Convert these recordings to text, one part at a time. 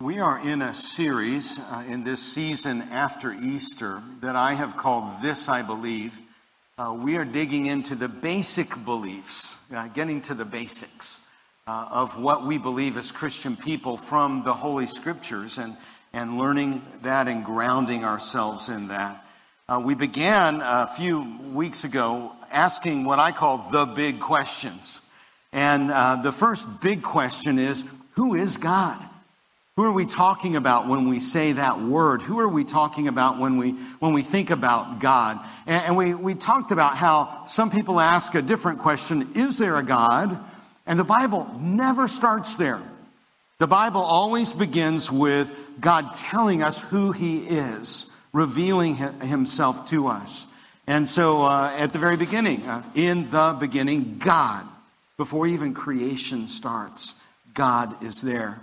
We are in a series uh, in this season after Easter that I have called This I Believe. Uh, we are digging into the basic beliefs, uh, getting to the basics uh, of what we believe as Christian people from the Holy Scriptures and, and learning that and grounding ourselves in that. Uh, we began a few weeks ago asking what I call the big questions. And uh, the first big question is who is God? Who are we talking about when we say that word? Who are we talking about when we, when we think about God? And, and we, we talked about how some people ask a different question Is there a God? And the Bible never starts there. The Bible always begins with God telling us who He is, revealing Himself to us. And so uh, at the very beginning, uh, in the beginning, God, before even creation starts, God is there.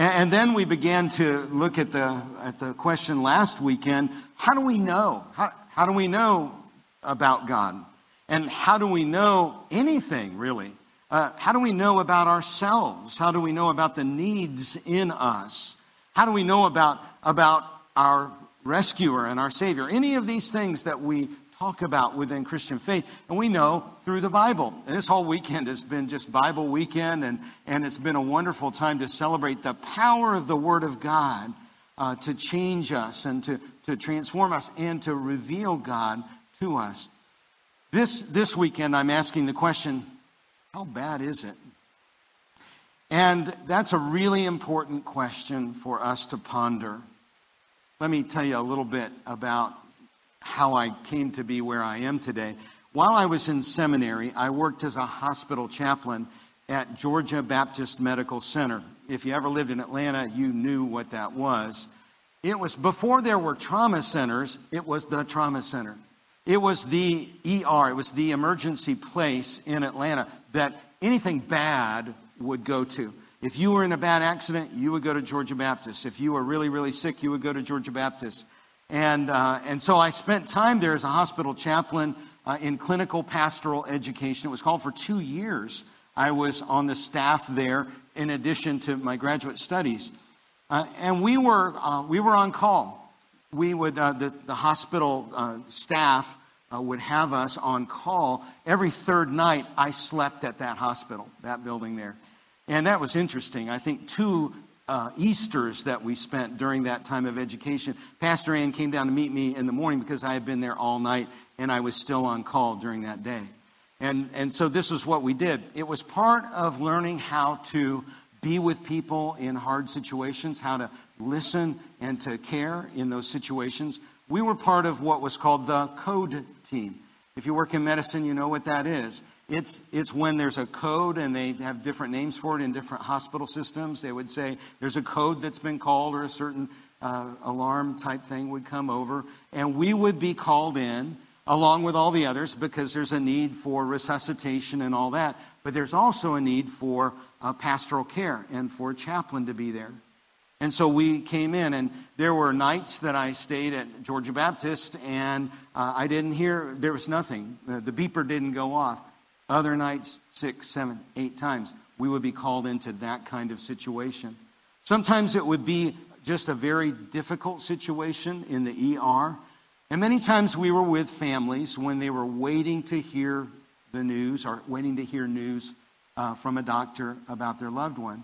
And then we began to look at the, at the question last weekend how do we know? How, how do we know about God? And how do we know anything, really? Uh, how do we know about ourselves? How do we know about the needs in us? How do we know about, about our rescuer and our Savior? Any of these things that we talk about within Christian faith. And we know through the Bible. And this whole weekend has been just Bible weekend, and, and it's been a wonderful time to celebrate the power of the Word of God uh, to change us and to, to transform us and to reveal God to us. This, this weekend, I'm asking the question how bad is it? And that's a really important question for us to ponder. Let me tell you a little bit about how I came to be where I am today. While I was in seminary, I worked as a hospital chaplain at Georgia Baptist Medical Center. If you ever lived in Atlanta, you knew what that was. It was before there were trauma centers, it was the trauma center. It was the ER, it was the emergency place in Atlanta that anything bad would go to. If you were in a bad accident, you would go to Georgia Baptist. If you were really, really sick, you would go to Georgia Baptist. And, uh, and so I spent time there as a hospital chaplain uh, in clinical pastoral education. It was called for two years. I was on the staff there in addition to my graduate studies. Uh, and we were, uh, we were on call. We would, uh, the, the hospital uh, staff would have us on call. Every third night, I slept at that hospital, that building there. And that was interesting. I think two uh, Easters that we spent during that time of education. Pastor Ann came down to meet me in the morning because I had been there all night and I was still on call during that day. And, and so this is what we did. It was part of learning how to be with people in hard situations, how to listen and to care in those situations. We were part of what was called the code team. If you work in medicine, you know what that is. It's, it's when there's a code and they have different names for it in different hospital systems. They would say there's a code that's been called or a certain uh, alarm type thing would come over. And we would be called in along with all the others because there's a need for resuscitation and all that. But there's also a need for uh, pastoral care and for a chaplain to be there. And so we came in, and there were nights that I stayed at Georgia Baptist, and uh, I didn't hear, there was nothing. The, the beeper didn't go off. Other nights, six, seven, eight times, we would be called into that kind of situation. Sometimes it would be just a very difficult situation in the ER. And many times we were with families when they were waiting to hear the news or waiting to hear news uh, from a doctor about their loved one.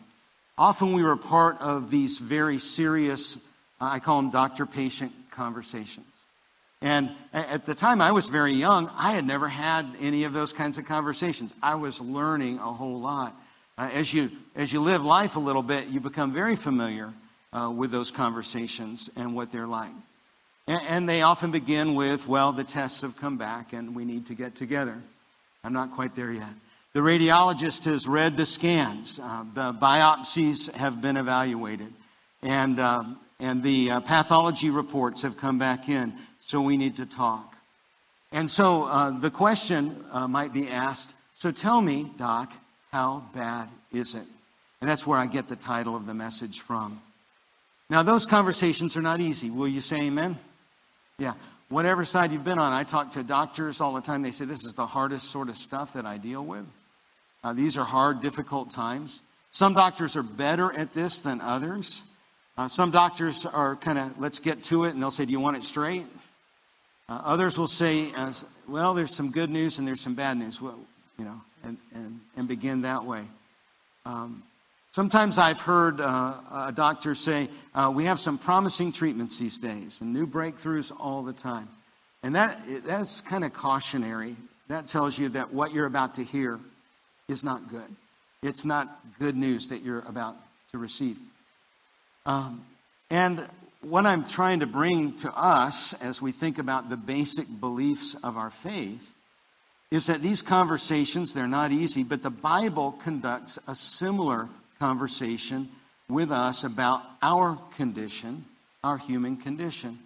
Often we were part of these very serious, uh, I call them doctor patient conversations. And at the time I was very young, I had never had any of those kinds of conversations. I was learning a whole lot. Uh, as, you, as you live life a little bit, you become very familiar uh, with those conversations and what they're like. And, and they often begin with, well, the tests have come back and we need to get together. I'm not quite there yet. The radiologist has read the scans, uh, the biopsies have been evaluated, and, um, and the uh, pathology reports have come back in so we need to talk. And so uh, the question uh, might be asked so tell me, Doc, how bad is it? And that's where I get the title of the message from. Now, those conversations are not easy. Will you say amen? Yeah. Whatever side you've been on, I talk to doctors all the time. They say this is the hardest sort of stuff that I deal with. Uh, these are hard, difficult times. Some doctors are better at this than others. Uh, some doctors are kind of, let's get to it, and they'll say, Do you want it straight? Uh, others will say, uh, Well, there's some good news and there's some bad news, well, you know, and, and, and begin that way. Um, sometimes I've heard uh, a doctor say, uh, We have some promising treatments these days and new breakthroughs all the time. And that, that's kind of cautionary. That tells you that what you're about to hear is not good. It's not good news that you're about to receive. Um, and what I'm trying to bring to us as we think about the basic beliefs of our faith is that these conversations, they're not easy, but the Bible conducts a similar conversation with us about our condition, our human condition.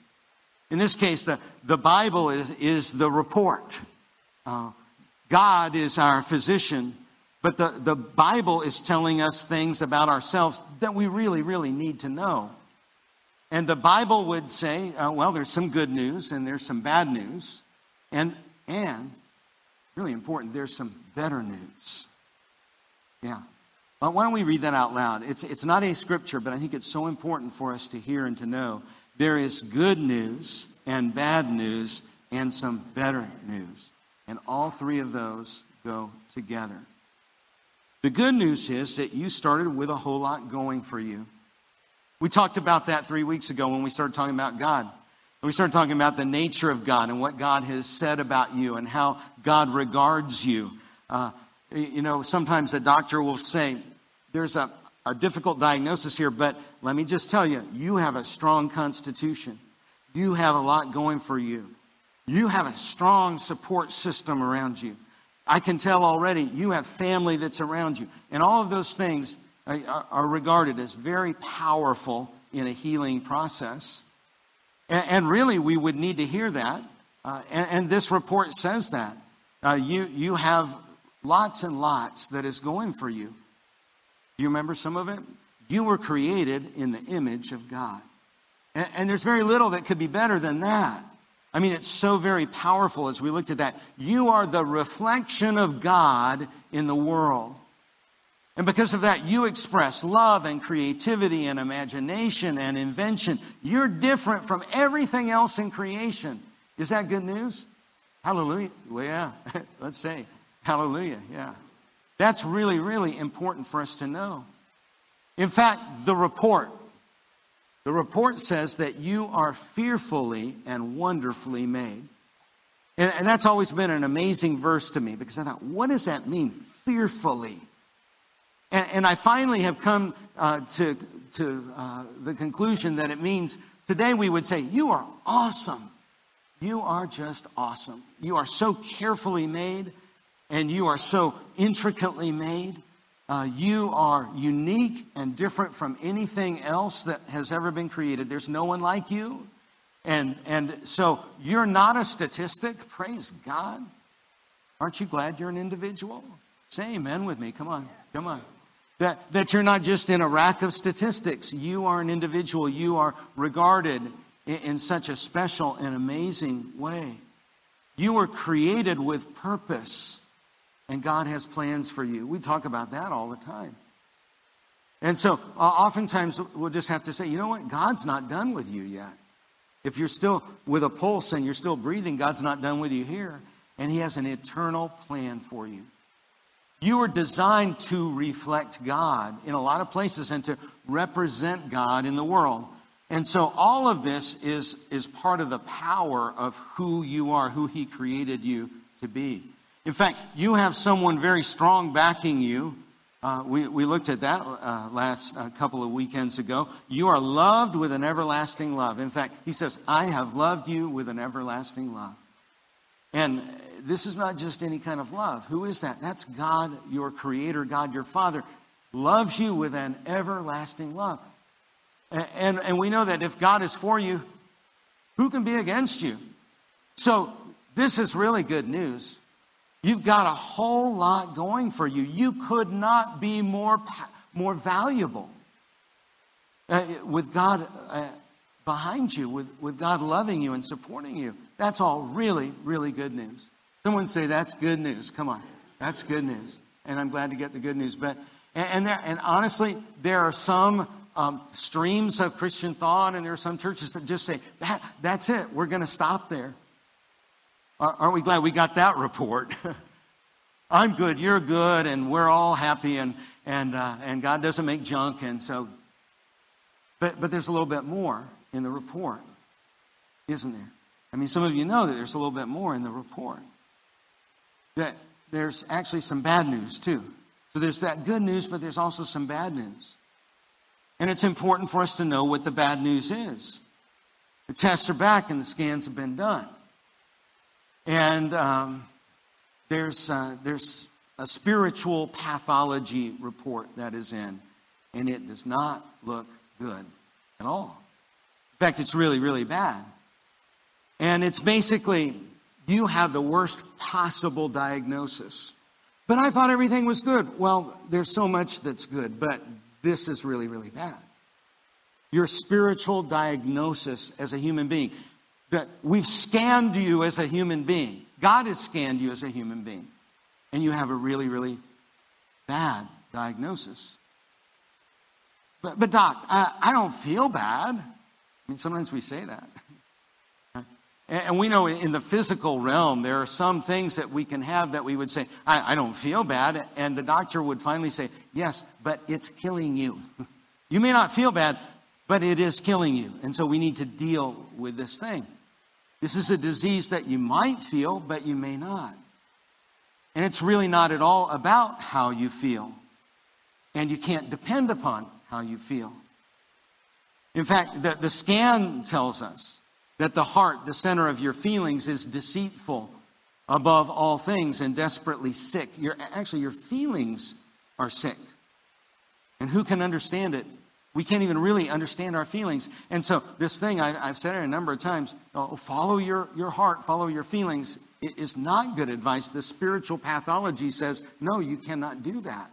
In this case, the, the Bible is, is the report. Uh, God is our physician, but the, the Bible is telling us things about ourselves that we really, really need to know. And the Bible would say, uh, well, there's some good news and there's some bad news. And, and really important, there's some better news. Yeah. Well, why don't we read that out loud? It's, it's not a scripture, but I think it's so important for us to hear and to know. There is good news and bad news and some better news. And all three of those go together. The good news is that you started with a whole lot going for you. We talked about that three weeks ago when we started talking about God. And We started talking about the nature of God and what God has said about you and how God regards you. Uh, you know, sometimes a doctor will say, There's a, a difficult diagnosis here, but let me just tell you, you have a strong constitution. You have a lot going for you. You have a strong support system around you. I can tell already you have family that's around you. And all of those things are, regarded as very powerful in a healing process. And, really, we would need to hear that. Uh, and, this report says that. Uh, you, you have lots and lots that is going for you. Do you remember some of it? You were created in the image of God. And there's very little that could be better than that. I mean, it's so very powerful as we looked at that. You are the reflection of God in the world. And because of that, you express love and creativity and imagination and invention. You're different from everything else in creation. Is that good news? Hallelujah. Well, yeah, let's say hallelujah. Yeah. That's really, really important for us to know. In fact, the report the report says that you are fearfully and wonderfully made. And, and, that's always been an amazing verse to me because I thought, what does that mean, fearfully? And, and I finally have come uh, to, to uh, the conclusion that it means today we would say, You are awesome. You are just awesome. You are so carefully made and you are so intricately made. Uh, you are unique and different from anything else that has ever been created. There's no one like you. And, and so you're not a statistic. Praise God. Aren't you glad you're an individual? Say amen with me. Come on. Come on. That, that you're not just in a rack of statistics. You are an individual. You are regarded in, in such a special and amazing way. You were created with purpose and God has plans for you. We talk about that all the time. And so, uh, oftentimes, we'll just have to say, you know what? God's not done with you yet. If you're still with a pulse and you're still breathing, God's not done with you here. And He has an eternal plan for you. You were designed to reflect God in a lot of places and to represent God in the world. And so all of this is, is part of the power of who you are, who He created you to be. In fact, you have someone very strong backing you. Uh, we, we looked at that uh, last uh, couple of weekends ago. You are loved with an everlasting love. In fact, he says, I have loved you with an everlasting love. And this is not just any kind of love. Who is that? That's God, your creator, God, your father, loves you with an everlasting love. And, and, and we know that if God is for you, who can be against you? So, this is really good news. You've got a whole lot going for you. You could not be more, more valuable. Uh, with God uh, behind you, with, with God loving you and supporting you. That's all really, really good news. Someone say, That's good news. Come on. That's good news. And I'm glad to get the good news. But, and, and, there, and honestly, there are some um, streams of Christian thought, and there are some churches that just say, that, that's it, we're going to stop there. Aren't we glad we got that report? I'm good, you're good, and we're all happy, and, and, uh, and God doesn't make junk, and so. But, but there's a little bit more in the report, isn't there? I mean, some of you know that there's a little bit more in the report. That there's actually some bad news, too. So there's that good news, but there's also some bad news. And it's important for us to know what the bad news is. The tests are back and the scans have been done. And um, there's, uh, there's a spiritual pathology report that is in, and it does not look good at all. In fact, it's really, really bad. And it's basically you have the worst possible diagnosis. But I thought everything was good. Well, there's so much that's good, but this is really, really bad. Your spiritual diagnosis as a human being. That we've scanned you as a human being. God has scanned you as a human being. And you have a really, really bad diagnosis. But, but Doc, I, I don't feel bad. I mean, sometimes we say that. And we know in the physical realm, there are some things that we can have that we would say, I, I, don't feel bad. And the doctor would finally say, Yes, but it's killing you. you may not feel bad, but it is killing you. And so we need to deal with this thing. This is a disease that you might feel, but you may not. And it's really not at all about how you feel. And you can't depend upon how you feel. In fact, the, the scan tells us that the heart, the center of your feelings, is deceitful above all things and desperately sick. Your, actually, your feelings are sick. And who can understand it we can't even really understand our feelings. And so, this thing, I, have said it a number of times oh, follow your, your heart, follow your feelings, it is not good advice. The spiritual pathology says, no, you cannot do that.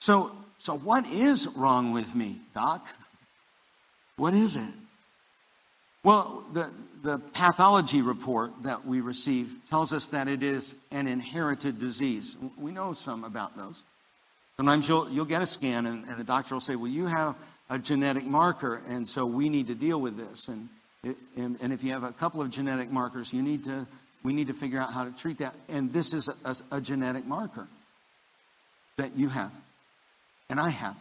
So, so what is wrong with me, Doc? What is it? Well, the, the pathology report that we receive tells us that it is an inherited disease. We know some about those. Sometimes you'll, you'll get a scan, and, and the doctor will say, Well, you have a genetic marker, and so we need to deal with this. And, it, and, and, if you have a couple of genetic markers, you need to, we need to figure out how to treat that. And this is a, a, a genetic marker that you have, and I have.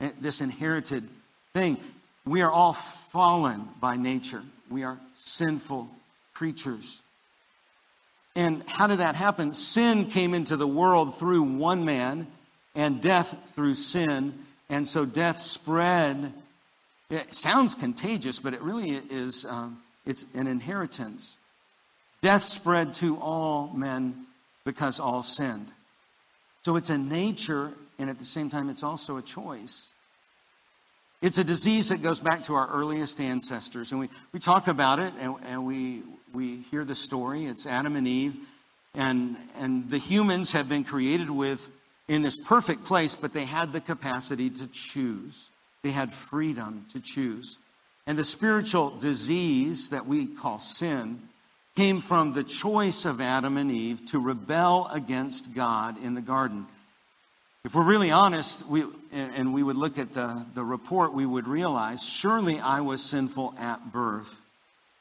And this inherited thing. We are all fallen by nature, we are sinful creatures. And how did that happen? Sin came into the world through one man and death through sin. And so death spread. It sounds contagious, but it really is um, it's an inheritance. Death spread to all men because all sinned. So it's a nature, and at the same time, it's also a choice. It's a disease that goes back to our earliest ancestors. And we, we talk about it and, and we, we hear the story. It's Adam and Eve. And, and the humans have been created with in this perfect place, but they had the capacity to choose. They had freedom to choose. And the spiritual disease that we call sin came from the choice of Adam and Eve to rebel against God in the garden. If we're really honest, we, and we would look at the, the report, we would realize surely I was sinful at birth,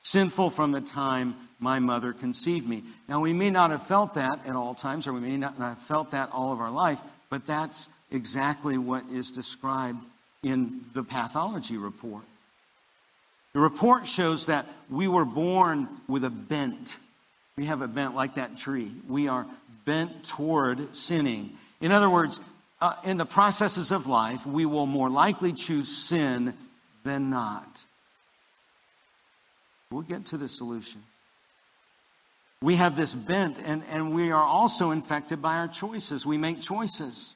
sinful from the time my mother conceived me. Now, we may not have felt that at all times, or we may not have felt that all of our life, but that's exactly what is described in the pathology report. The report shows that we were born with a bent. We have a bent like that tree. We are bent toward sinning. In other words, uh, in the processes of life, we will more likely choose sin than not. We'll get to the solution. We have this bent, and, and we are also infected by our choices. We make choices.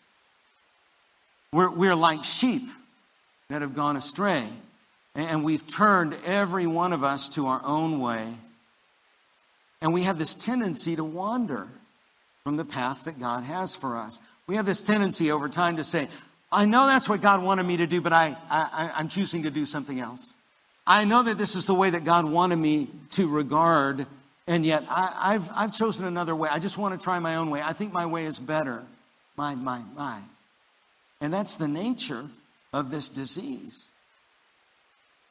We're, we're like sheep that have gone astray, and we've turned every one of us to our own way. And we have this tendency to wander from the path that God has for us. We have this tendency over time to say, I know that's what God wanted me to do, but I, I, I'm choosing to do something else. I know that this is the way that God wanted me to regard and yet I, have I've chosen another way. I just want to try my own way. I think my way is better. My, my, my. And that's the nature of this disease.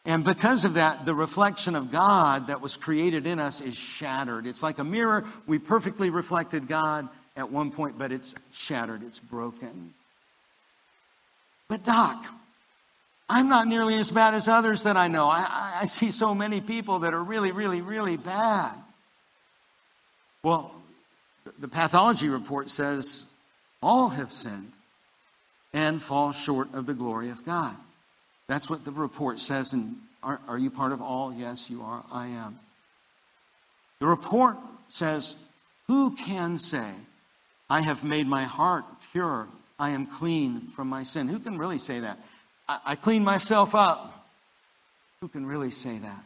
And because of that, the reflection of God that was created in us is shattered. It's like a mirror. We perfectly reflected God at one point, but it's shattered, it's broken. But, Doc, I'm not nearly as bad as others that I know. I, I, see so many people that are really, really, really bad. Well, the pathology report says all have sinned and fall short of the glory of God. That's what the report says. And are, are you part of all? Yes, you are. I am. The report says, Who can say, I have made my heart pure? I am clean from my sin. Who can really say that? I, I clean myself up. Who can really say that?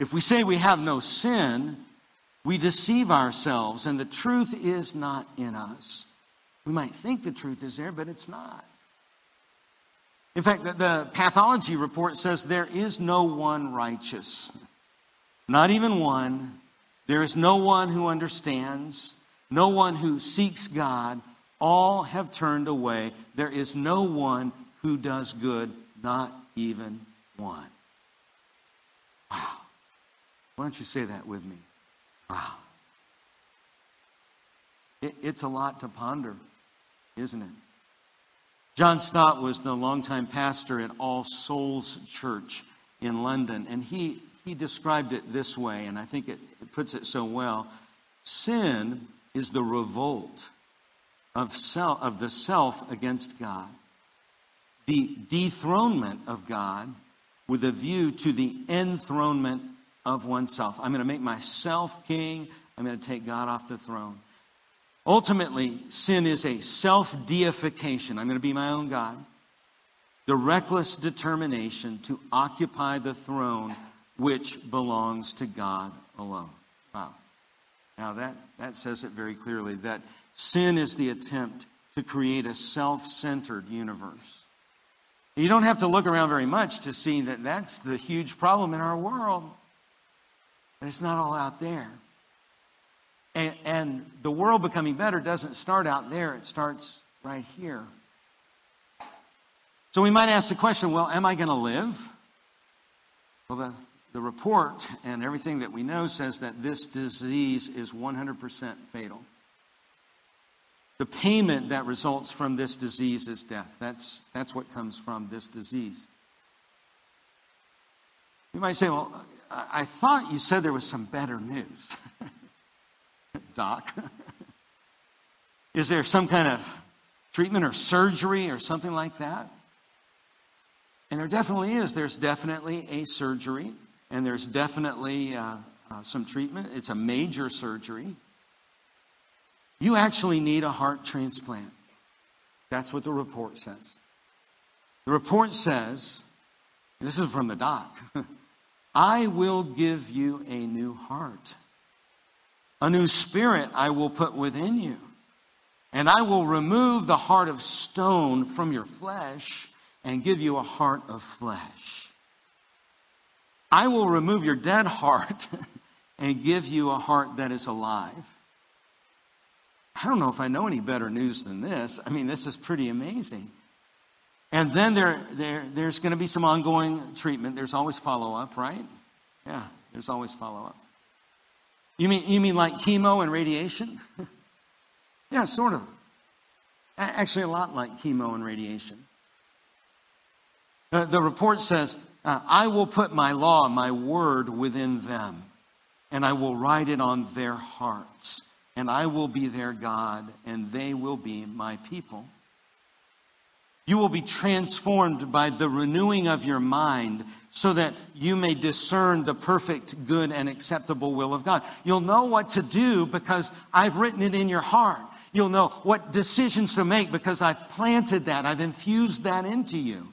If we say we have no sin, we deceive ourselves, and the truth is not in us. We might think the truth is there, but it's not. In fact, the, the pathology report says there is no one righteous, not even one. There is no one who understands, no one who seeks God. All have turned away. There is no one who does good, not even one. Wow. Why don't you say that with me? Wow. It, it's a lot to ponder, isn't it? John Stott was the longtime pastor at All Souls Church in London, and he, he described it this way, and I think it, it puts it so well. Sin is the revolt of, self, of the self against God the dethronement of God with a view to the enthronement of oneself. I'm going to make myself king. I'm going to take God off the throne. Ultimately, sin is a self deification. I'm going to be my own God. The reckless determination to occupy the throne which belongs to God alone. Wow. Now, that, that says it very clearly that sin is the attempt to create a self centered universe. You don't have to look around very much to see that that's the huge problem in our world. And it's not all out there. And, and the world becoming better doesn't start out there, it starts right here. So we might ask the question well, am I going to live? Well, the, the report and everything that we know says that this disease is 100% fatal. The payment that results from this disease is death. That's, that's what comes from this disease. You might say, well, I thought you said there was some better news. Doc, is there some kind of treatment or surgery or something like that? And there definitely is. There's definitely a surgery, and there's definitely uh, uh, some treatment. It's a major surgery. You actually need a heart transplant. That's what the report says. The report says, this is from the doc, I will give you a new heart. A new spirit I will put within you. And I will remove the heart of stone from your flesh and give you a heart of flesh. I will remove your dead heart and give you a heart that is alive. I don't know if I know any better news than this. I mean, this is pretty amazing. And then there, there, there's going to be some ongoing treatment. There's always follow up, right? Yeah, there's always follow up. You mean, you mean like chemo and radiation? yeah, sort of. Actually, a lot like chemo and radiation. Uh, the report says, uh, I will put my law, my word within them, and I will write it on their hearts and I will be their God, and they will be my people. You will be transformed by the renewing of your mind so that you may discern the perfect, good, and acceptable will of God. You'll know what to do because I've written it in your heart. You'll know what decisions to make because I've planted that, I've infused that into you.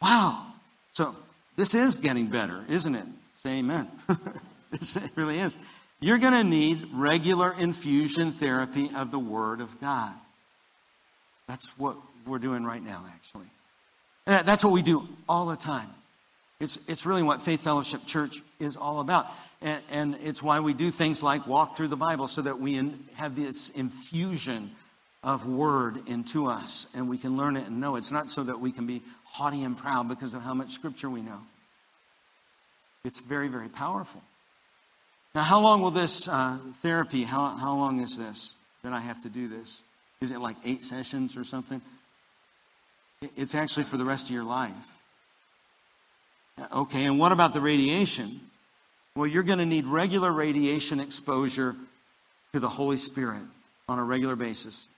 Wow. So this is getting better, isn't it? Say amen. it really is you're going to need regular infusion therapy of the Word of God. That's what we're doing right now, actually. Eh, that's what we do all the time. It's, it's really what Faith Fellowship Church is all about. And, and it's why we do things like walk through the Bible so that we in, have this infusion of word into us and we can learn it and know. It's not so that we can be haughty and proud because of how much scripture we know. It's very, very powerful. Now, how long will this uh, therapy, how, how long is this that I have to do this? Is it like eight sessions or something? It's actually for the rest of your life. Okay, and what about the radiation? Well, you're going to need regular radiation exposure to the Holy Spirit on a regular basis.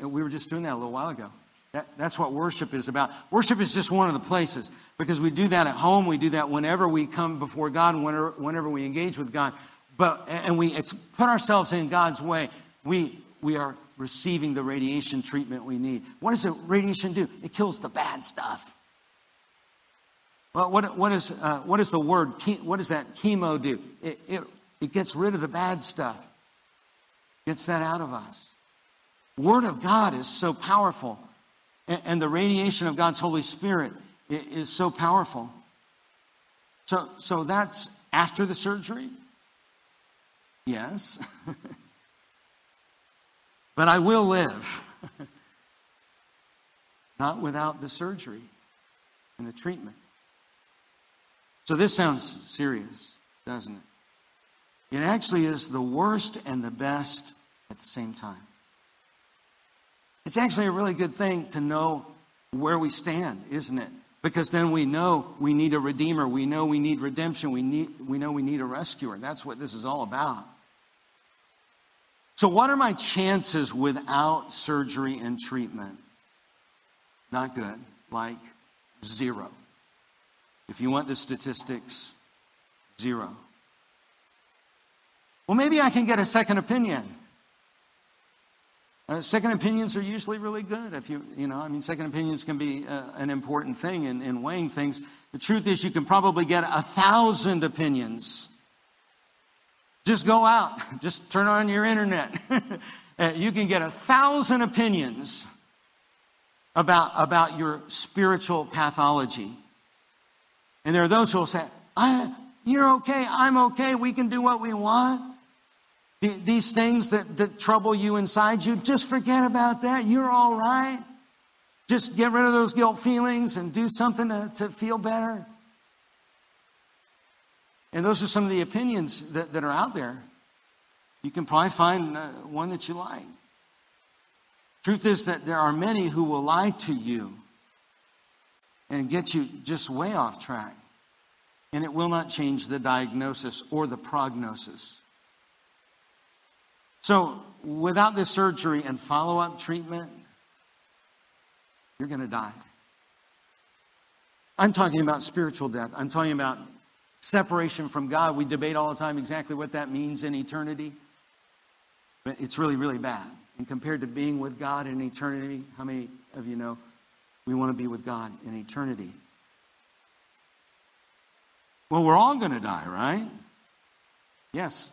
We were just doing that a little while ago. That, that's what worship is about. Worship is just one of the places because we do that at home. We do that whenever we come before God whenever, whenever we engage with God. But, and we put ourselves in God's way. We, we are receiving the radiation treatment we need. What does the radiation do? It kills the bad stuff. Well, what, what, is, uh, what is the word? What does that chemo do? It, it, it gets rid of the bad stuff, gets that out of us. Word of God is so powerful, and, and the radiation of God's Holy Spirit is, is so powerful. So, so that's after the surgery? Yes. but I will live. Not without the surgery and the treatment. So this sounds serious, doesn't it? It actually is the worst and the best at the same time. It's actually a really good thing to know where we stand, isn't it? Because then we know we need a redeemer, we know we need redemption, we, need, we know we need a rescuer. That's what this is all about. So, what are my chances without surgery and treatment? Not good, like zero. If you want the statistics, zero. Well, maybe I can get a second opinion. Uh, second opinions are usually really good. If you, you know, I mean, second opinions can be uh, an important thing in, in weighing things. The truth is, you can probably get a thousand opinions. Just go out, just turn on your internet. Uh, you can get a thousand opinions about, about your spiritual pathology. And there are those who will say, You're okay, I'm okay, we can do what we want. These things that, that trouble you inside you, just forget about that. You're all right. Just get rid of those guilt feelings and do something to, to feel better. And those are some of the opinions that, that are out there. You can probably find uh, one that you like. Truth is that there are many who will lie to you and get you just way off track. And it will not change the diagnosis or the prognosis. So, without this surgery and follow up treatment, you're going to die. I'm talking about spiritual death. I'm talking about separation from God. We debate all the time exactly what that means in eternity. But it's really, really bad. And compared to being with God in eternity, how many of you know we want to be with God in eternity. Well, we're all going to die, right? Yes.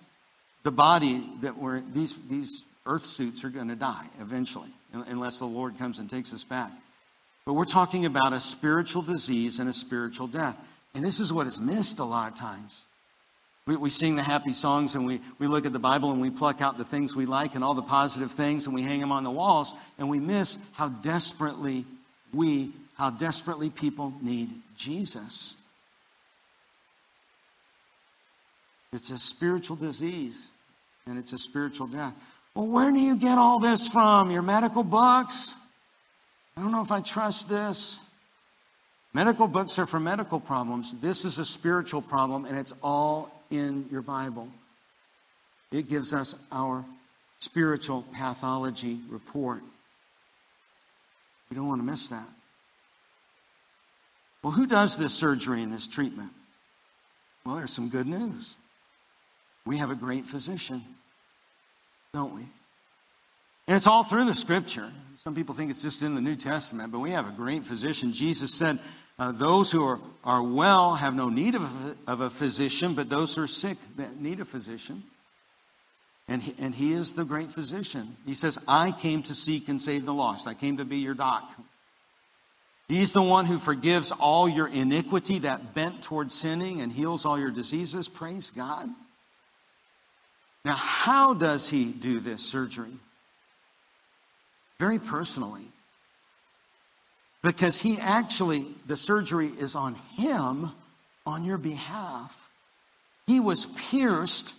The body that we're, these, these earth suits are going to die eventually, unless the Lord comes and takes us back. But we're talking about a spiritual disease and a spiritual death. And this is what is missed a lot of times. We, we sing the happy songs and we, we look at the Bible and we pluck out the things we like and all the positive things and we hang them on the walls and we miss how desperately we, how desperately people need Jesus. It's a spiritual disease and it's a spiritual death. Well, where do you get all this from? Your medical books? I don't know if I trust this. Medical books are for medical problems. This is a spiritual problem, and it's all in your Bible. It gives us our spiritual pathology report. We don't want to miss that. Well, who does this surgery and this treatment? Well, there's some good news. We have a great physician, don't we? And it's all through the scripture. Some people think it's just in the New Testament, but we have a great physician. Jesus said, uh, Those who are, are well have no need of a, of a physician, but those who are sick that need a physician. And he, and he is the great physician. He says, I came to seek and save the lost. I came to be your doc. He's the one who forgives all your iniquity, that bent toward sinning, and heals all your diseases. Praise God. Now, how does he do this surgery? very personally. Because he actually, the surgery is on him on your behalf. He was pierced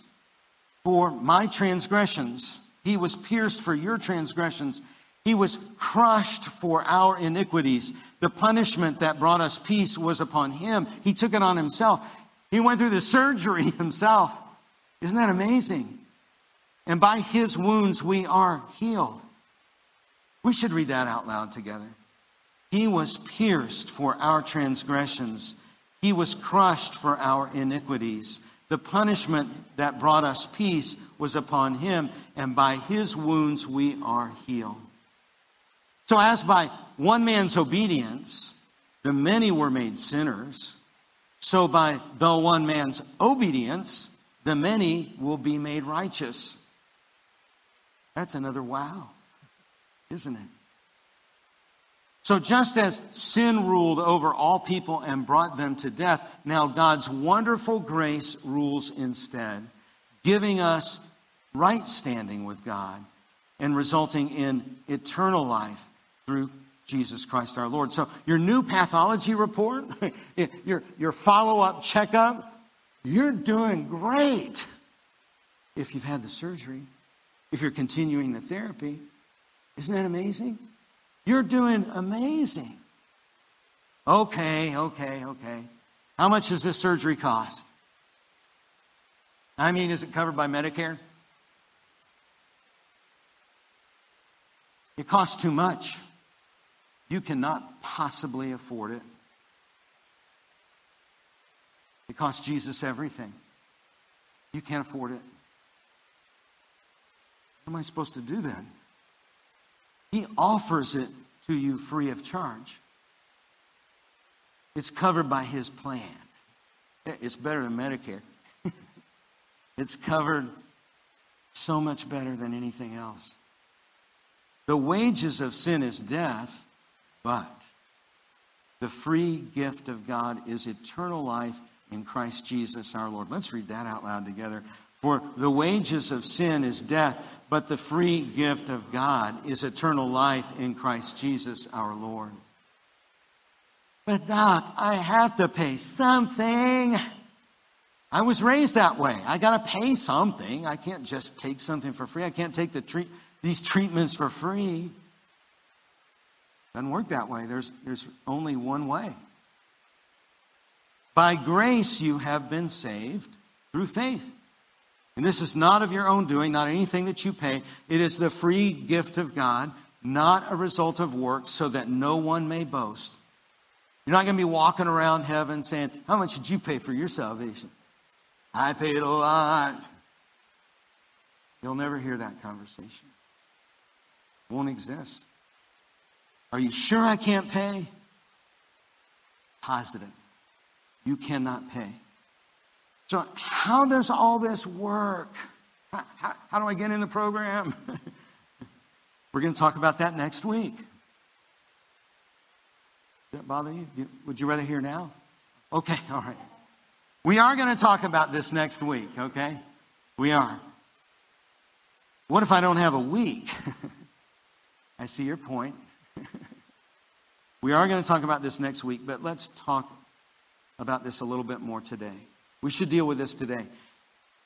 for my transgressions. He was pierced for your transgressions. He was crushed for our iniquities. The punishment that brought us peace was upon him. He took it on himself. He went through the surgery himself. Isn't that amazing? And by his wounds we are healed. We should read that out loud together. He was pierced for our transgressions, he was crushed for our iniquities. The punishment that brought us peace was upon him, and by his wounds we are healed. So, as by one man's obedience, the many were made sinners, so by the one man's obedience, the many will be made righteous. That's another wow, isn't it? So, just as sin ruled over all people and brought them to death, now God's wonderful grace rules instead, giving us right standing with God and resulting in eternal life through Jesus Christ our Lord. So, your new pathology report, your, your follow up checkup, you're doing great if you've had the surgery, if you're continuing the therapy. Isn't that amazing? You're doing amazing. Okay, okay, okay. How much does this surgery cost? I mean, is it covered by Medicare? It costs too much. You cannot possibly afford it. It costs Jesus everything. You can't afford it. What am I supposed to do then? He offers it to you free of charge. It's covered by His plan. It's better than Medicare. it's covered so much better than anything else. The wages of sin is death, but the free gift of God is eternal life in Christ Jesus our Lord. Let's read that out loud together. For the wages of sin is death, but the free gift of God is eternal life in Christ Jesus our Lord. But, Doc, I have to pay something. I was raised that way. I got to pay something. I can't just take something for free. I can't take the treat, these treatments for free. Doesn't work that way. There's, there's only one way. By grace you have been saved through faith. And this is not of your own doing, not anything that you pay. It is the free gift of God, not a result of works, so that no one may boast. You're not going to be walking around heaven saying, How much did you pay for your salvation? I paid a lot. You'll never hear that conversation. It won't exist. Are you sure I can't pay? Positive. You cannot pay. So, how does all this work? How, how, how do I get in the program? We're going to talk about that next week. Does that bother you? Would you rather hear now? Okay, all right. We are going to talk about this next week, okay? We are. What if I don't have a week? I see your point. we are going to talk about this next week, but let's talk about this a little bit more today. We should deal with this today.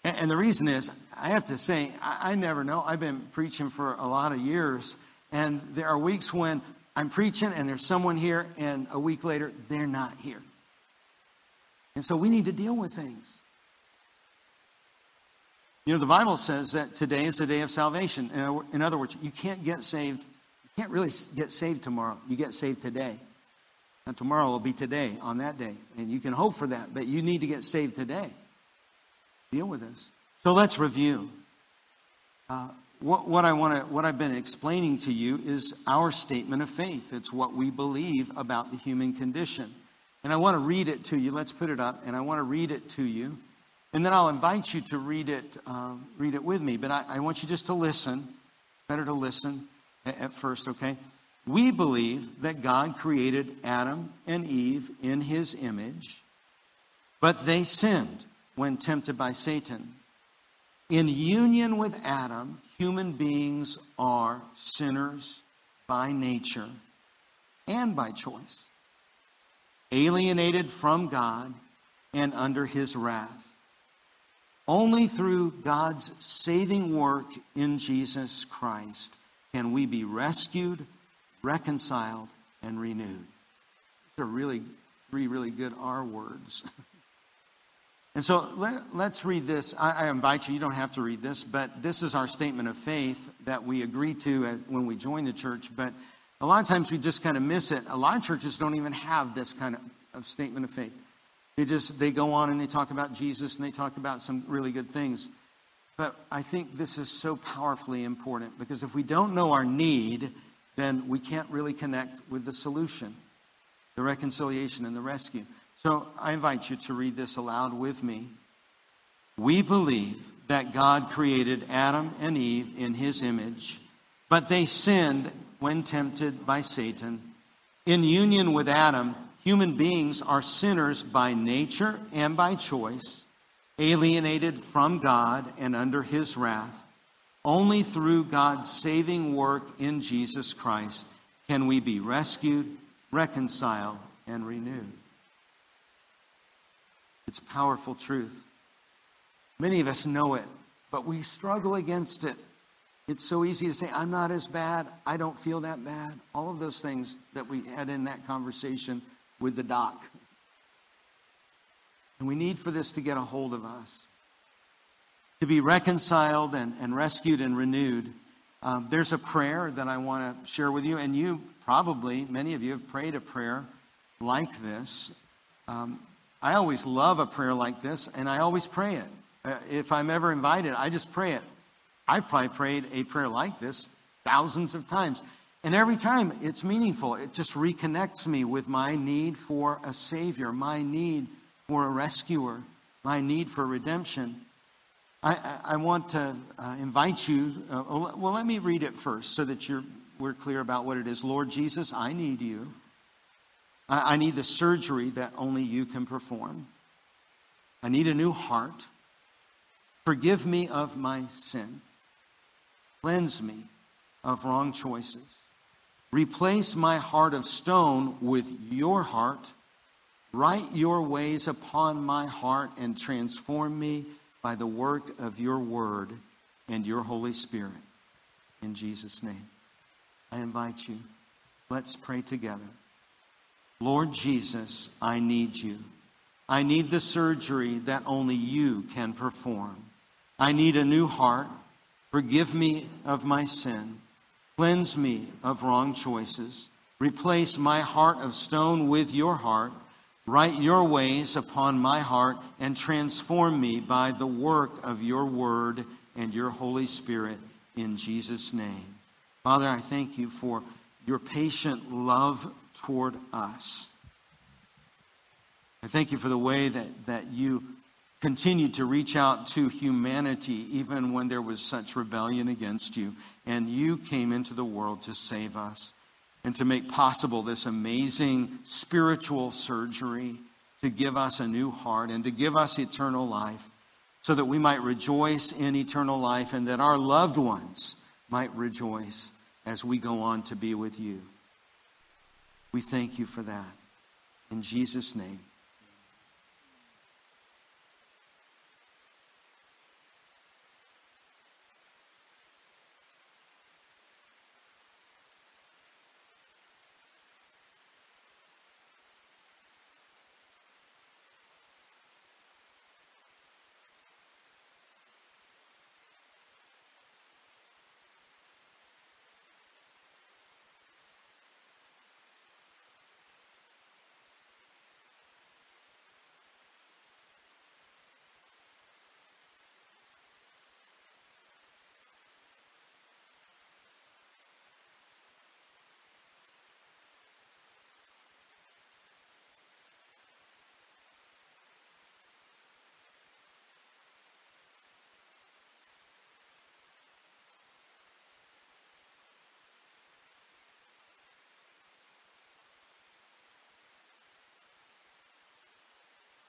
And, the reason is, I have to say, I never know. I've been preaching for a lot of years, and there are weeks when I'm preaching and there's someone here, and a week later, they're not here. And so we need to deal with things. You know, the Bible says that today is the day of salvation. In other words, you can't get saved, you can't really get saved tomorrow. You get saved today. And tomorrow will be today, on that day. And you can hope for that, but you need to get saved today. Deal with this. So let's review. Uh, what, what, I want to, what I've been explaining to you is our statement of faith. It's what we believe about the human condition. And I want to read it to you. Let's put it up, and I want to read it to you. And then I'll invite you to read it, uh, read it with me. But I, I want you just to listen. better to listen at, at first, okay? We believe that God created Adam and Eve in his image, but they sinned when tempted by Satan. In union with Adam, human beings are sinners by nature and by choice, alienated from God and under his wrath. Only through God's saving work in Jesus Christ can we be rescued, reconciled, and renewed. These are really three really good R words. And so let, us read this. I, I, invite you, you don't have to read this, but this is our statement of faith that we agree to when we join the church. But a lot of times we just kind of miss it. A lot of churches don't even have this kind of, of statement of faith. They just they go on and they talk about Jesus and they talk about some really good things. But I think this is so powerfully important because if we don't know our need, then we can't really connect with the solution, the reconciliation and the rescue. So I invite you to read this aloud with me. We believe that God created Adam and Eve in his image, but they sinned when tempted by Satan. In union with Adam, human beings are sinners by nature and by choice, alienated from God and under his wrath. Only through God's saving work in Jesus Christ can we be rescued, reconciled, and renewed. It's powerful truth. Many of us know it, but we struggle against it. It's so easy to say, I'm not as bad. I don't feel that bad. All of those things that we had in that conversation with the doc. And we need for this to get a hold of us. To be reconciled and, and rescued and renewed. Um, there's a prayer that I want to share with you, and you probably, many of you have prayed a prayer like this. Um, I always love a prayer like this, and I always pray it. Uh, if I'm ever invited, I just pray it. I've probably prayed a prayer like this thousands of times. And every time it's meaningful. It just reconnects me with my need for a Savior, my need for a rescuer, my need for redemption. I, I, want to uh, invite you. Uh, well, let me read it first so that you're, we're clear about what it is. Lord Jesus, I need you. I, I need the surgery that only you can perform. I need a new heart. Forgive me of my sin. Cleanse me of wrong choices. Replace my heart of stone with your heart. Write your ways upon my heart and transform me by the work of your word and your Holy Spirit. In Jesus' name, I invite you. Let's pray together. Lord Jesus, I need you. I need the surgery that only you can perform. I need a new heart. Forgive me of my sin. Cleanse me of wrong choices. Replace my heart of stone with your heart. Write your ways upon my heart and transform me by the work of your word and your Holy Spirit in Jesus' name. Father, I thank you for your patient love toward us. I thank you for the way that, that you continued to reach out to humanity even when there was such rebellion against you. And you came into the world to save us and to make possible this amazing spiritual surgery to give us a new heart and to give us eternal life so that we might rejoice in eternal life and that our loved ones might rejoice as we go on to be with you. We thank you for that. In Jesus' name.